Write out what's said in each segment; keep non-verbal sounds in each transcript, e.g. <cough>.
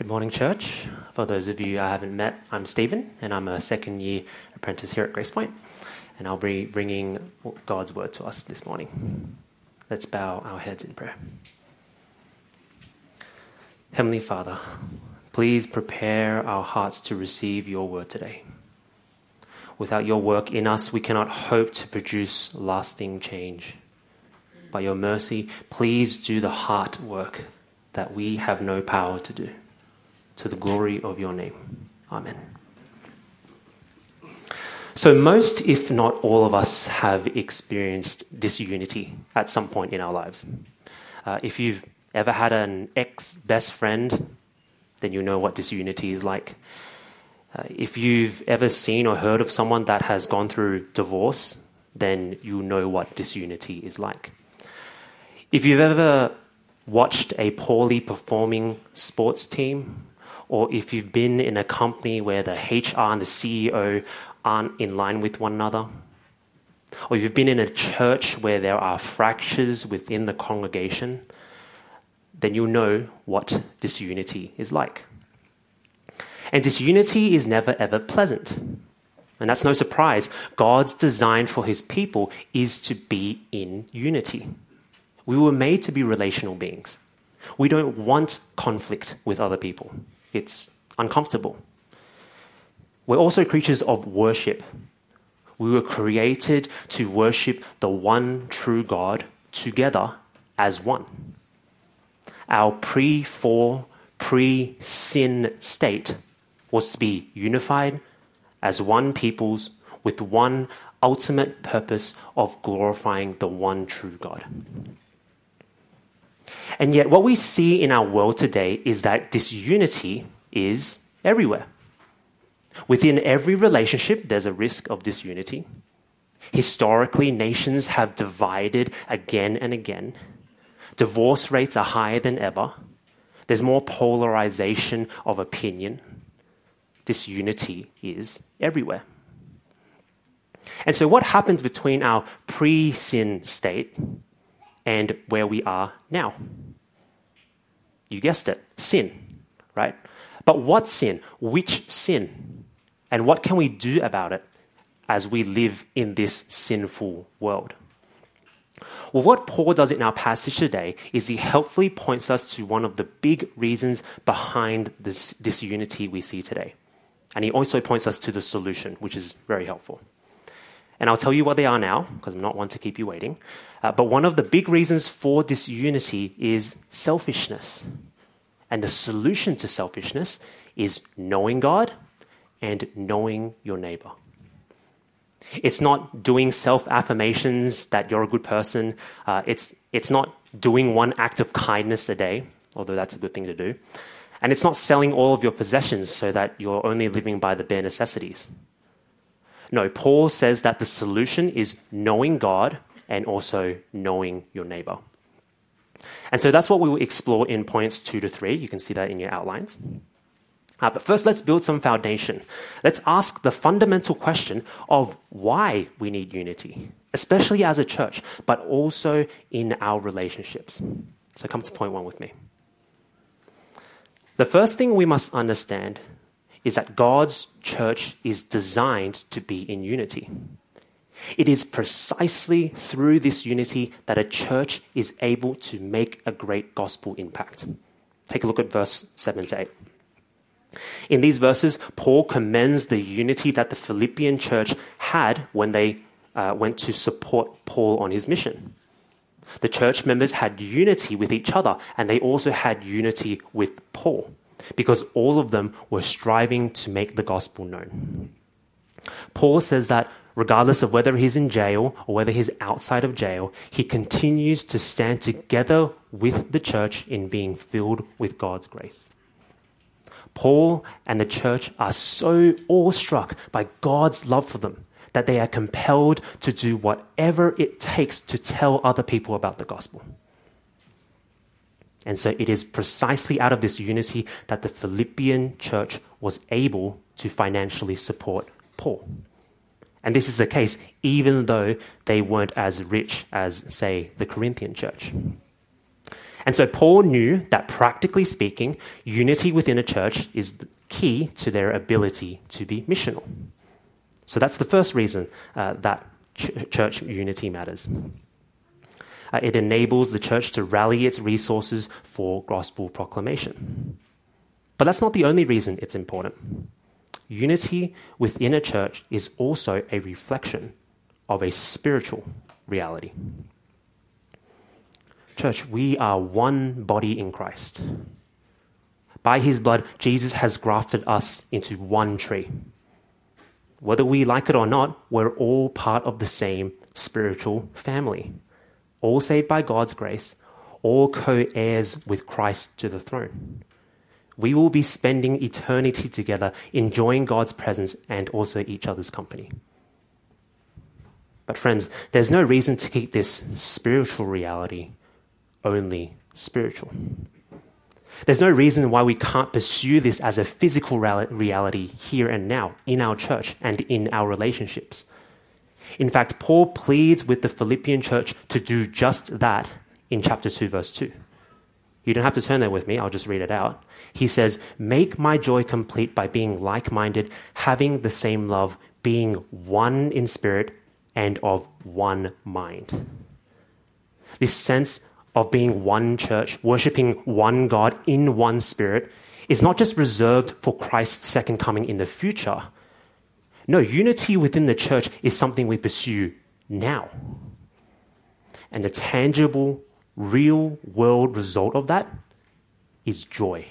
Good morning, church. For those of you I haven't met, I'm Stephen, and I'm a second year apprentice here at Grace Point, and I'll be bringing God's word to us this morning. Let's bow our heads in prayer. Heavenly Father, please prepare our hearts to receive your word today. Without your work in us, we cannot hope to produce lasting change. By your mercy, please do the heart work that we have no power to do. To the glory of your name. Amen. So, most, if not all of us, have experienced disunity at some point in our lives. Uh, if you've ever had an ex best friend, then you know what disunity is like. Uh, if you've ever seen or heard of someone that has gone through divorce, then you know what disunity is like. If you've ever watched a poorly performing sports team, or if you've been in a company where the HR and the CEO aren't in line with one another, or you've been in a church where there are fractures within the congregation, then you'll know what disunity is like. And disunity is never ever pleasant. And that's no surprise. God's design for his people is to be in unity. We were made to be relational beings. We don't want conflict with other people, it's uncomfortable. We're also creatures of worship. We were created to worship the one true God together as one. Our pre fall, pre sin state was to be unified as one peoples with one ultimate purpose of glorifying the one true God. And yet, what we see in our world today is that disunity is everywhere. Within every relationship, there's a risk of disunity. Historically, nations have divided again and again. Divorce rates are higher than ever. There's more polarization of opinion disunity is everywhere. And so, what happens between our pre sin state and where we are now? You guessed it sin, right? But what sin? Which sin? And what can we do about it as we live in this sinful world? Well, what Paul does in our passage today is he helpfully points us to one of the big reasons behind this disunity we see today. And he also points us to the solution, which is very helpful. And I'll tell you what they are now, because I'm not one to keep you waiting. Uh, but one of the big reasons for disunity is selfishness. And the solution to selfishness is knowing God and knowing your neighbor. It's not doing self affirmations that you're a good person. Uh, it's, it's not doing one act of kindness a day, although that's a good thing to do. And it's not selling all of your possessions so that you're only living by the bare necessities. No, Paul says that the solution is knowing God and also knowing your neighbor. And so that's what we will explore in points two to three. You can see that in your outlines. Uh, but first, let's build some foundation. Let's ask the fundamental question of why we need unity, especially as a church, but also in our relationships. So come to point one with me. The first thing we must understand is that God's church is designed to be in unity. It is precisely through this unity that a church is able to make a great gospel impact. Take a look at verse 7 to 8. In these verses, Paul commends the unity that the Philippian church had when they uh, went to support Paul on his mission. The church members had unity with each other, and they also had unity with Paul, because all of them were striving to make the gospel known. Paul says that regardless of whether he's in jail or whether he's outside of jail, he continues to stand together with the church in being filled with God's grace. Paul and the church are so awestruck by God's love for them that they are compelled to do whatever it takes to tell other people about the gospel. And so it is precisely out of this unity that the Philippian church was able to financially support Paul. And this is the case even though they weren't as rich as, say, the Corinthian church. And so Paul knew that practically speaking, unity within a church is key to their ability to be missional. So that's the first reason uh, that ch- church unity matters. Uh, it enables the church to rally its resources for gospel proclamation. But that's not the only reason it's important. Unity within a church is also a reflection of a spiritual reality. Church, we are one body in Christ. By his blood, Jesus has grafted us into one tree. Whether we like it or not, we're all part of the same spiritual family, all saved by God's grace, all co heirs with Christ to the throne. We will be spending eternity together, enjoying God's presence and also each other's company. But, friends, there's no reason to keep this spiritual reality only spiritual. There's no reason why we can't pursue this as a physical reality here and now in our church and in our relationships. In fact, Paul pleads with the Philippian church to do just that in chapter 2, verse 2. You don't have to turn there with me, I'll just read it out. He says, Make my joy complete by being like minded, having the same love, being one in spirit and of one mind. This sense of being one church, worshipping one God in one spirit, is not just reserved for Christ's second coming in the future. No, unity within the church is something we pursue now. And the tangible, real world result of that is joy.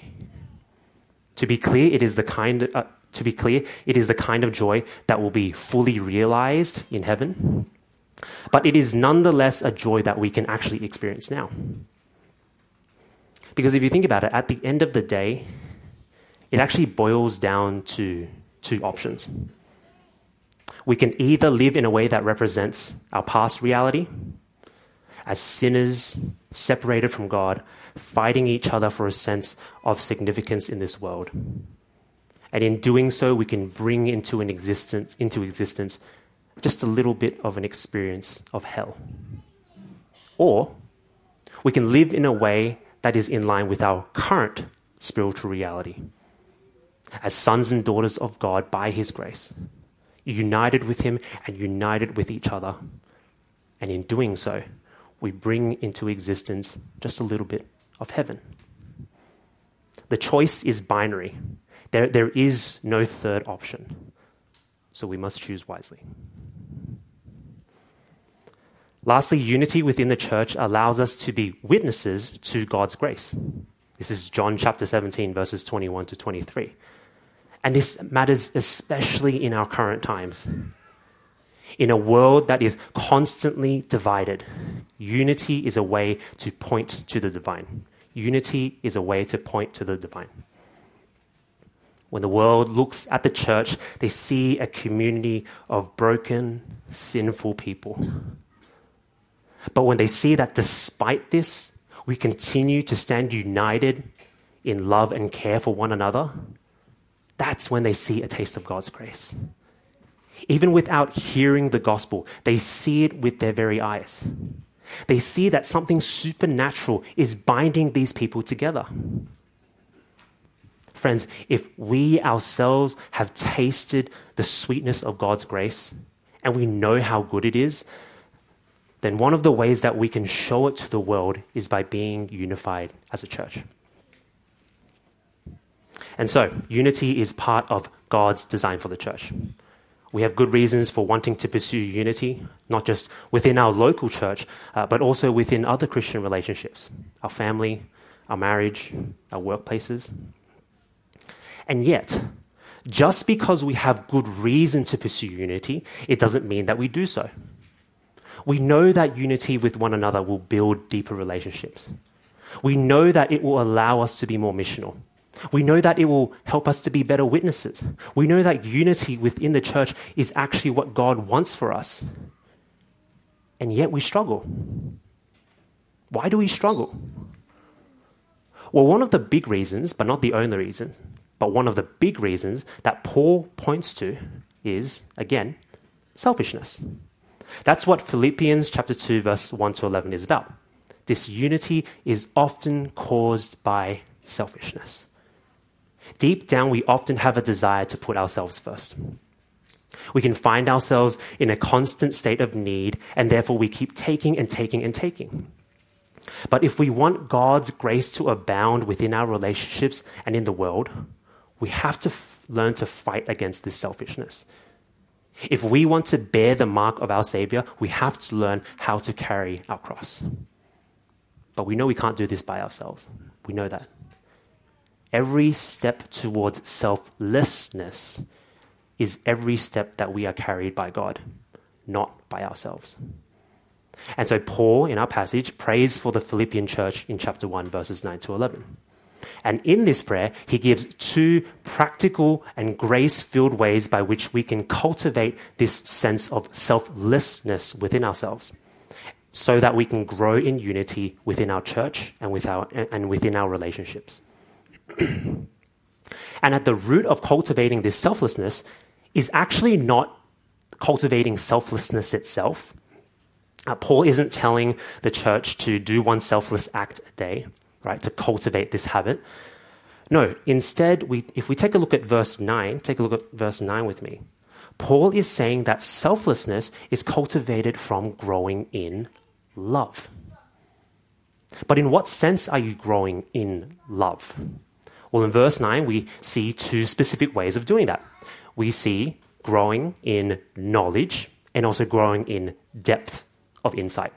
To be clear, it is the kind uh, to be clear, it is the kind of joy that will be fully realized in heaven but it is nonetheless a joy that we can actually experience now. Because if you think about it, at the end of the day, it actually boils down to two options. We can either live in a way that represents our past reality, as sinners separated from God, fighting each other for a sense of significance in this world. And in doing so, we can bring into an existence into existence just a little bit of an experience of hell. Or we can live in a way that is in line with our current spiritual reality as sons and daughters of God by His grace, united with Him and united with each other. And in doing so, we bring into existence just a little bit of heaven. The choice is binary. There, there is no third option. So we must choose wisely. Lastly, unity within the church allows us to be witnesses to God's grace. This is John chapter 17, verses 21 to 23. And this matters especially in our current times. In a world that is constantly divided, unity is a way to point to the divine. Unity is a way to point to the divine. When the world looks at the church, they see a community of broken, sinful people but when they see that despite this, we continue to stand united in love and care for one another, that's when they see a taste of God's grace. Even without hearing the gospel, they see it with their very eyes. They see that something supernatural is binding these people together. Friends, if we ourselves have tasted the sweetness of God's grace and we know how good it is, then one of the ways that we can show it to the world is by being unified as a church. And so, unity is part of God's design for the church. We have good reasons for wanting to pursue unity, not just within our local church, uh, but also within other Christian relationships our family, our marriage, our workplaces. And yet, just because we have good reason to pursue unity, it doesn't mean that we do so we know that unity with one another will build deeper relationships. We know that it will allow us to be more missional. We know that it will help us to be better witnesses. We know that unity within the church is actually what God wants for us. And yet we struggle. Why do we struggle? Well, one of the big reasons, but not the only reason, but one of the big reasons that Paul points to is, again, selfishness. That's what Philippians chapter 2 verse 1 to 11 is about. disunity is often caused by selfishness. Deep down, we often have a desire to put ourselves first. We can find ourselves in a constant state of need, and therefore we keep taking and taking and taking. But if we want God's grace to abound within our relationships and in the world, we have to f- learn to fight against this selfishness. If we want to bear the mark of our Savior, we have to learn how to carry our cross. But we know we can't do this by ourselves. We know that. Every step towards selflessness is every step that we are carried by God, not by ourselves. And so, Paul, in our passage, prays for the Philippian church in chapter 1, verses 9 to 11. And in this prayer, he gives two practical and grace filled ways by which we can cultivate this sense of selflessness within ourselves so that we can grow in unity within our church and, with our, and within our relationships. <clears throat> and at the root of cultivating this selflessness is actually not cultivating selflessness itself. Uh, Paul isn't telling the church to do one selfless act a day, right, to cultivate this habit. No, instead, we, if we take a look at verse 9, take a look at verse 9 with me. Paul is saying that selflessness is cultivated from growing in love. But in what sense are you growing in love? Well, in verse 9, we see two specific ways of doing that. We see growing in knowledge and also growing in depth of insight.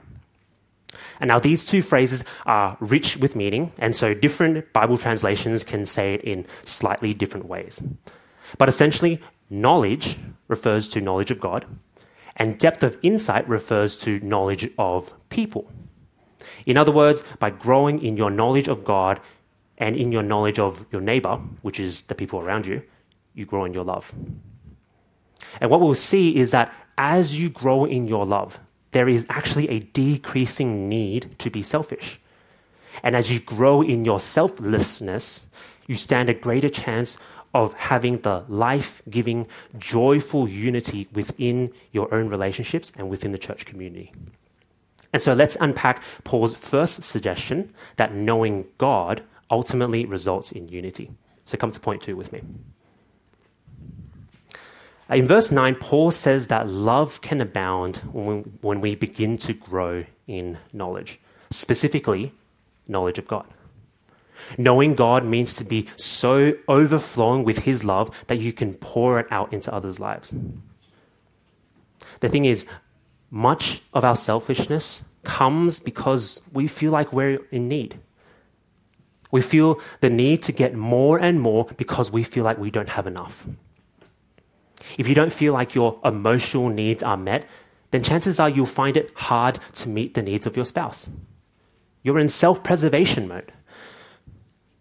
And now these two phrases are rich with meaning, and so different Bible translations can say it in slightly different ways. But essentially, knowledge refers to knowledge of God, and depth of insight refers to knowledge of people. In other words, by growing in your knowledge of God and in your knowledge of your neighbor, which is the people around you, you grow in your love. And what we'll see is that as you grow in your love, there is actually a decreasing need to be selfish. And as you grow in your selflessness, you stand a greater chance of having the life giving, joyful unity within your own relationships and within the church community. And so let's unpack Paul's first suggestion that knowing God ultimately results in unity. So come to point two with me. Uh, in verse 9, Paul says that love can abound when we begin to grow in knowledge, specifically, knowledge of God. Knowing God means to be so overflowing with His love that you can pour it out into others' lives. The thing is, much of our selfishness comes because we feel like we're in need. We feel the need to get more and more because we feel like we don't have enough. If you don't feel like your emotional needs are met, then chances are you'll find it hard to meet the needs of your spouse. You're in self preservation mode.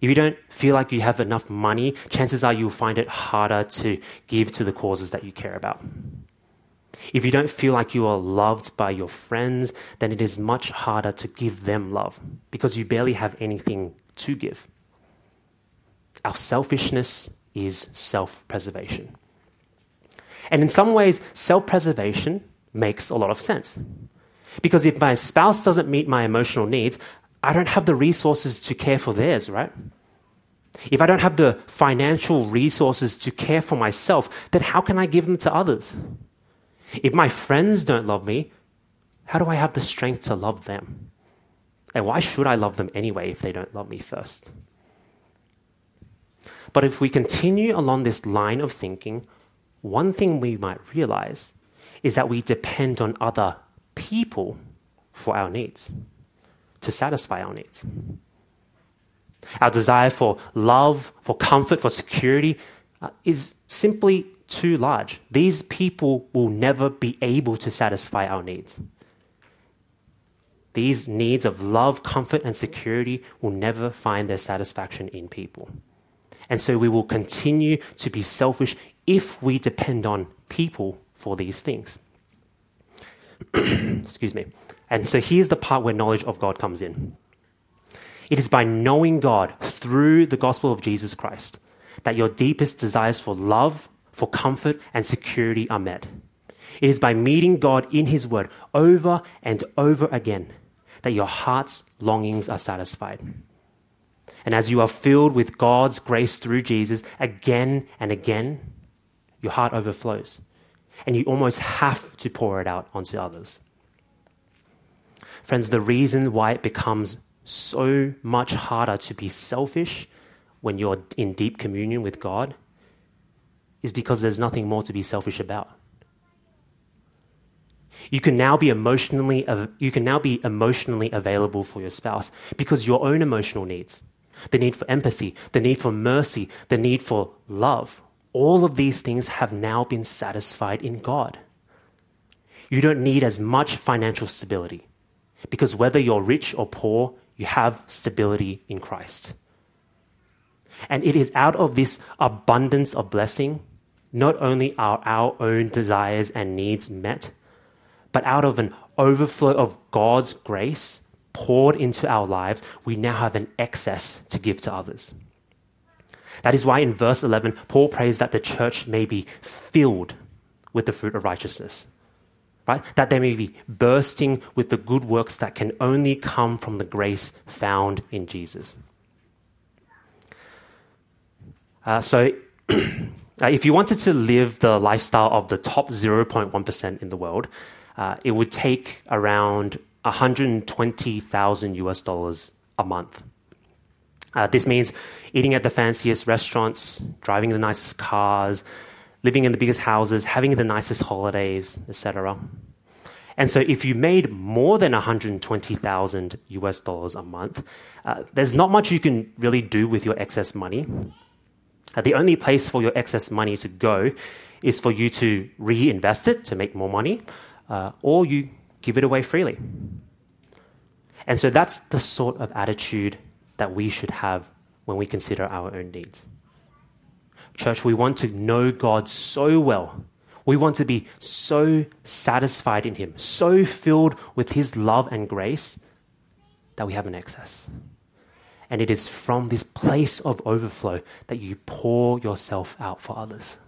If you don't feel like you have enough money, chances are you'll find it harder to give to the causes that you care about. If you don't feel like you are loved by your friends, then it is much harder to give them love because you barely have anything to give. Our selfishness is self preservation. And in some ways, self preservation makes a lot of sense. Because if my spouse doesn't meet my emotional needs, I don't have the resources to care for theirs, right? If I don't have the financial resources to care for myself, then how can I give them to others? If my friends don't love me, how do I have the strength to love them? And why should I love them anyway if they don't love me first? But if we continue along this line of thinking, one thing we might realize is that we depend on other people for our needs to satisfy our needs. Our desire for love, for comfort, for security uh, is simply too large. These people will never be able to satisfy our needs. These needs of love, comfort, and security will never find their satisfaction in people. And so we will continue to be selfish if we depend on people for these things. <clears throat> Excuse me. And so here's the part where knowledge of God comes in. It is by knowing God through the gospel of Jesus Christ that your deepest desires for love, for comfort, and security are met. It is by meeting God in His Word over and over again that your heart's longings are satisfied. And as you are filled with God's grace through Jesus again and again, your heart overflows. And you almost have to pour it out onto others. Friends, the reason why it becomes so much harder to be selfish when you're in deep communion with God is because there's nothing more to be selfish about. You can now be emotionally you can now be emotionally available for your spouse because your own emotional needs, the need for empathy, the need for mercy, the need for love, all of these things have now been satisfied in God. You don't need as much financial stability because whether you're rich or poor, you have stability in Christ. And it is out of this abundance of blessing, not only are our own desires and needs met, but out of an overflow of God's grace poured into our lives, we now have an excess to give to others. That is why in verse 11, Paul prays that the church may be filled with the fruit of righteousness right? That they may be bursting with the good works that can only come from the grace found in Jesus. Uh, so, <clears throat> uh, if you wanted to live the lifestyle of the top 0.1% in the world, uh, it would take around 120,000 US dollars a month. Uh, this means eating at the fanciest restaurants, driving the nicest cars, living in the biggest houses, having the nicest holidays, etc. And so, if you made more than 120,000 US dollars a month, uh, there's not much you can really do with your excess money. Uh, the only place for your excess money to go is for you to reinvest it to make more money, uh, or you give it away freely. And so, that's the sort of attitude that we should have when we consider our own needs. Church, we want to know God so well. We want to be so satisfied in Him, so filled with His love and grace that we have an excess. And it is from this place of overflow that you pour yourself out for others.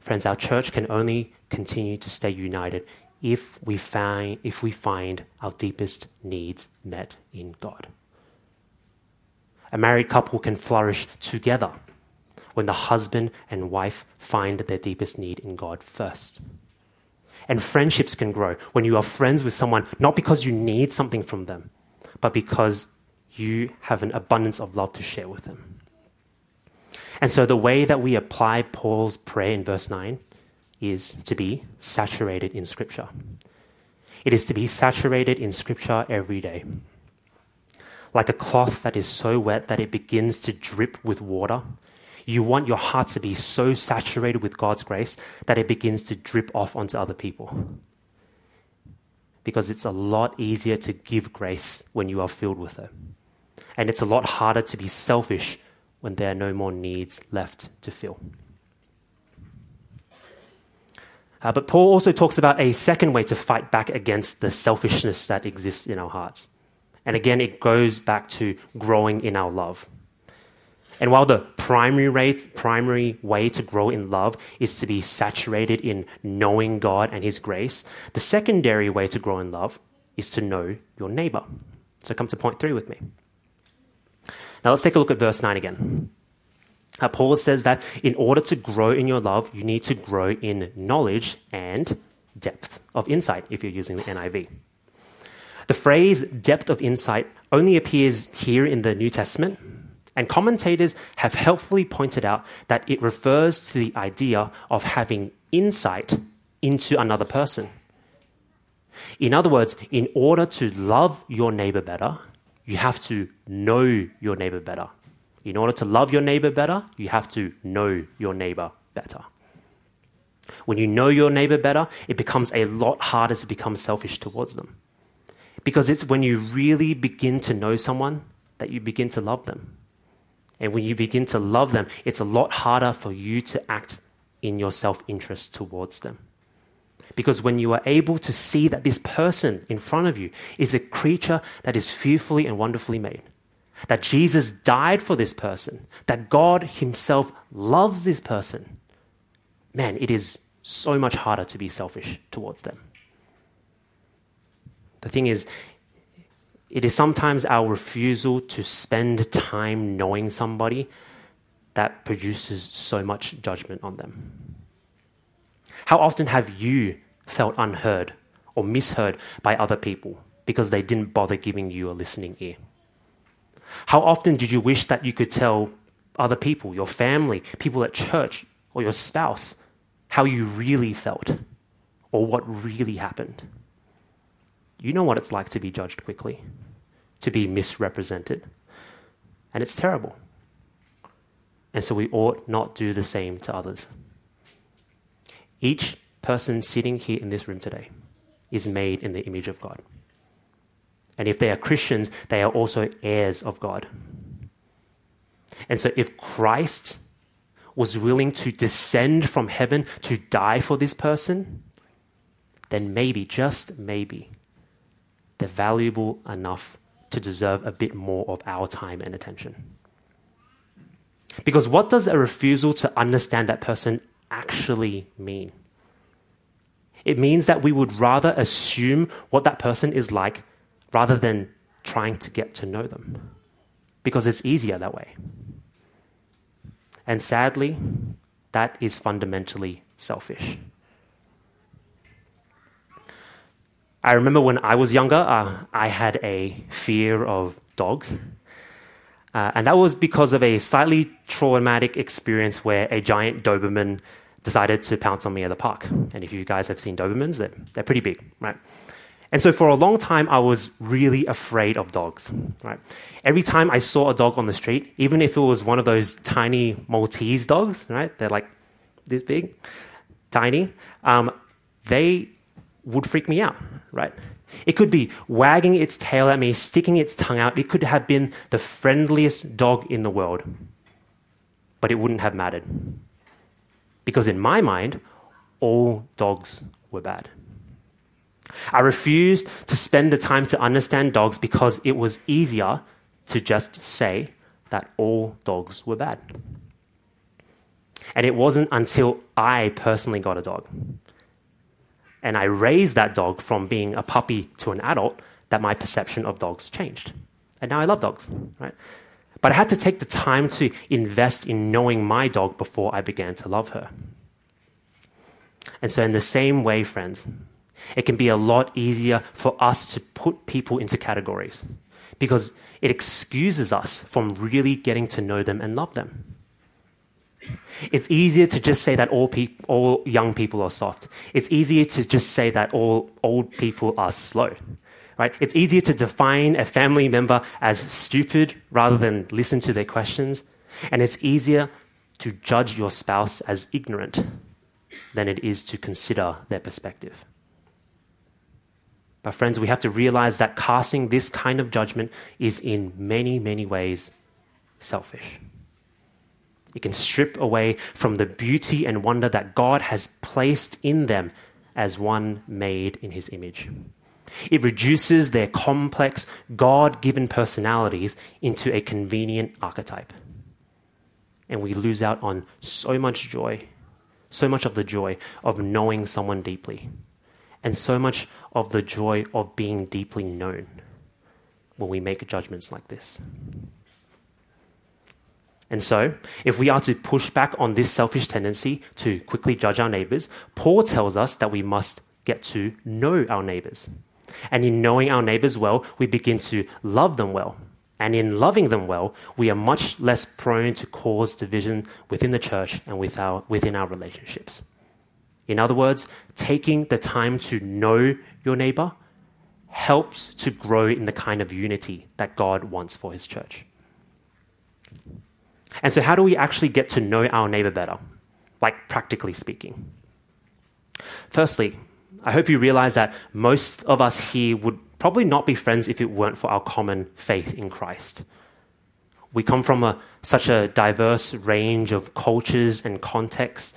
Friends, our church can only continue to stay united if we find, if we find our deepest needs met in God. A married couple can flourish together when the husband and wife find their deepest need in God first. And friendships can grow when you are friends with someone not because you need something from them, but because you have an abundance of love to share with them. And so the way that we apply Paul's prayer in verse 9 is to be saturated in Scripture. It is to be saturated in Scripture every day like a cloth that is so wet that it begins to drip with water. You want your heart to be so saturated with God's grace that it begins to drip off onto other people. Because it's a lot easier to give grace when you are filled with it. And it's a lot harder to be selfish when there are no more needs left to fill. Uh, but Paul also talks about a second way to fight back against the selfishness that exists in our hearts. And again, it goes back to growing in our love. And while the primary, rate, primary way to grow in love is to be saturated in knowing God and His grace, the secondary way to grow in love is to know your neighbor. So come to point three with me. Now let's take a look at verse 9 again. Uh, Paul says that in order to grow in your love, you need to grow in knowledge and depth of insight if you're using the NIV. The phrase depth of insight only appears here in the New Testament, and commentators have helpfully pointed out that it refers to the idea of having insight into another person. In other words, in order to love your neighbor better, you have to know your neighbor better. In order to love your neighbor better, you have to know your neighbor better. When you know your neighbor better, it becomes a lot harder to become selfish towards them. Because it's when you really begin to know someone that you begin to love them. And when you begin to love them, it's a lot harder for you to act in your self interest towards them. Because when you are able to see that this person in front of you is a creature that is fearfully and wonderfully made, that Jesus died for this person, that God Himself loves this person, man, it is so much harder to be selfish towards them. The thing is, it is sometimes our refusal to spend time knowing somebody that produces so much judgment on them. How often have you felt unheard or misheard by other people because they didn't bother giving you a listening ear? How often did you wish that you could tell other people, your family, people at church, or your spouse, how you really felt or what really happened? You know what it's like to be judged quickly, to be misrepresented. And it's terrible. And so we ought not do the same to others. Each person sitting here in this room today is made in the image of God. And if they are Christians, they are also heirs of God. And so if Christ was willing to descend from heaven to die for this person, then maybe, just maybe, they're valuable enough to deserve a bit more of our time and attention. Because what does a refusal to understand that person actually mean? It means that we would rather assume what that person is like rather than trying to get to know them. Because it's easier that way. And sadly, that is fundamentally selfish. I remember when I was younger, uh, I had a fear of dogs. Uh, and that was because of a slightly traumatic experience where a giant Doberman decided to pounce on me at the park. And if you guys have seen Dobermans, they're, they're pretty big, right? And so for a long time, I was really afraid of dogs, right? Every time I saw a dog on the street, even if it was one of those tiny Maltese dogs, right? They're like this big, tiny, um, they would freak me out, right? It could be wagging its tail at me, sticking its tongue out. It could have been the friendliest dog in the world, but it wouldn't have mattered. Because in my mind, all dogs were bad. I refused to spend the time to understand dogs because it was easier to just say that all dogs were bad. And it wasn't until I personally got a dog and I raised that dog from being a puppy to an adult that my perception of dogs changed. And now I love dogs, right? But I had to take the time to invest in knowing my dog before I began to love her. And so, in the same way, friends, it can be a lot easier for us to put people into categories because it excuses us from really getting to know them and love them. It's easier to just say that all, pe- all young people are soft. It's easier to just say that all old people are slow. Right? It's easier to define a family member as stupid rather than listen to their questions. And it's easier to judge your spouse as ignorant than it is to consider their perspective. But, friends, we have to realize that casting this kind of judgment is in many, many ways selfish. It can strip away from the beauty and wonder that God has placed in them as one made in his image. It reduces their complex, God given personalities into a convenient archetype. And we lose out on so much joy, so much of the joy of knowing someone deeply, and so much of the joy of being deeply known when we make judgments like this. And so, if we are to push back on this selfish tendency to quickly judge our neighbors, Paul tells us that we must get to know our neighbors. And in knowing our neighbors well, we begin to love them well. And in loving them well, we are much less prone to cause division within the church and with our, within our relationships. In other words, taking the time to know your neighbor helps to grow in the kind of unity that God wants for his church. And so, how do we actually get to know our neighbor better? Like, practically speaking. Firstly, I hope you realize that most of us here would probably not be friends if it weren't for our common faith in Christ. We come from a, such a diverse range of cultures and contexts,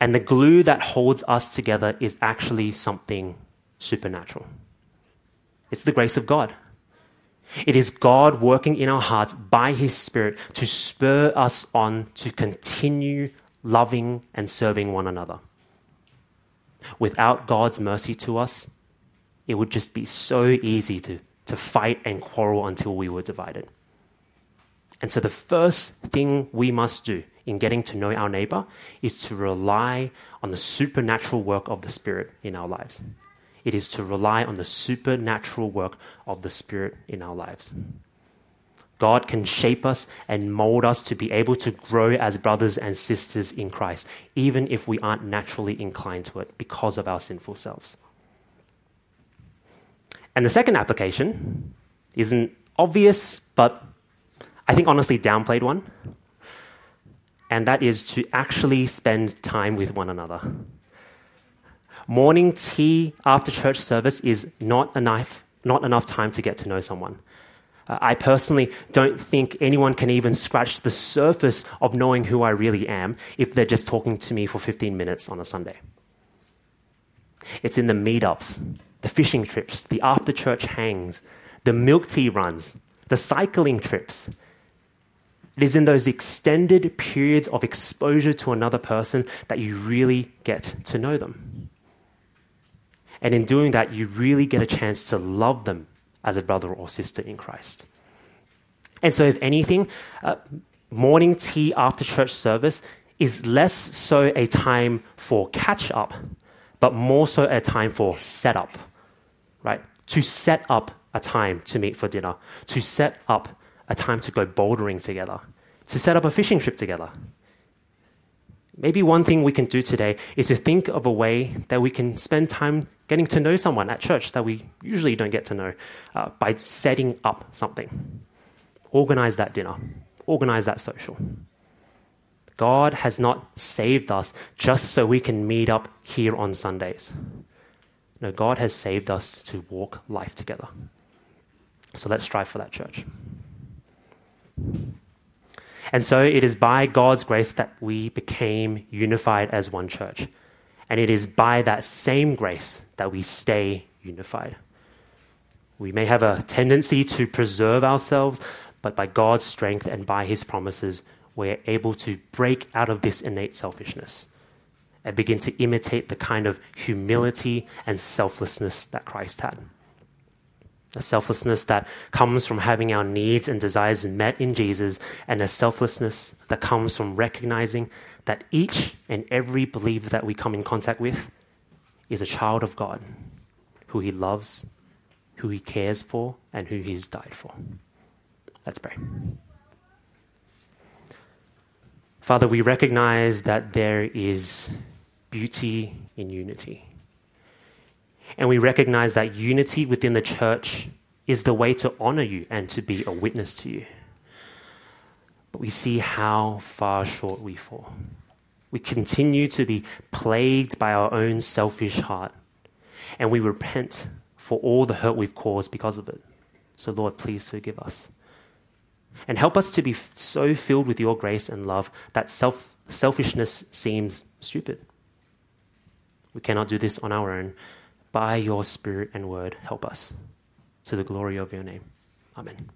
and the glue that holds us together is actually something supernatural. It's the grace of God. It is God working in our hearts by His Spirit to spur us on to continue loving and serving one another. Without God's mercy to us, it would just be so easy to, to fight and quarrel until we were divided. And so, the first thing we must do in getting to know our neighbor is to rely on the supernatural work of the Spirit in our lives. It is to rely on the supernatural work of the Spirit in our lives. God can shape us and mold us to be able to grow as brothers and sisters in Christ, even if we aren't naturally inclined to it because of our sinful selves. And the second application isn't obvious, but I think honestly downplayed one. And that is to actually spend time with one another. Morning tea after church service is not enough, not enough time to get to know someone. Uh, I personally don't think anyone can even scratch the surface of knowing who I really am if they're just talking to me for 15 minutes on a Sunday. It's in the meetups, the fishing trips, the after church hangs, the milk tea runs, the cycling trips. It is in those extended periods of exposure to another person that you really get to know them. And in doing that, you really get a chance to love them as a brother or sister in Christ. And so, if anything, uh, morning tea after church service is less so a time for catch up, but more so a time for set-up, right? To set up a time to meet for dinner, to set up a time to go bouldering together, to set up a fishing trip together. Maybe one thing we can do today is to think of a way that we can spend time getting to know someone at church that we usually don't get to know uh, by setting up something. Organize that dinner, organize that social. God has not saved us just so we can meet up here on Sundays. No, God has saved us to walk life together. So let's strive for that, church. And so it is by God's grace that we became unified as one church. And it is by that same grace that we stay unified. We may have a tendency to preserve ourselves, but by God's strength and by his promises, we're able to break out of this innate selfishness and begin to imitate the kind of humility and selflessness that Christ had a selflessness that comes from having our needs and desires met in Jesus, and a selflessness that comes from recognizing that each and every believer that we come in contact with is a child of God who he loves, who he cares for, and who he's died for. Let's pray. Father, we recognize that there is beauty in unity. And we recognize that unity within the church is the way to honor you and to be a witness to you. But we see how far short we fall. We continue to be plagued by our own selfish heart, and we repent for all the hurt we've caused because of it. So, Lord, please forgive us. And help us to be so filled with your grace and love that self, selfishness seems stupid. We cannot do this on our own by your Spirit and word, help us to the glory of your name. Amen.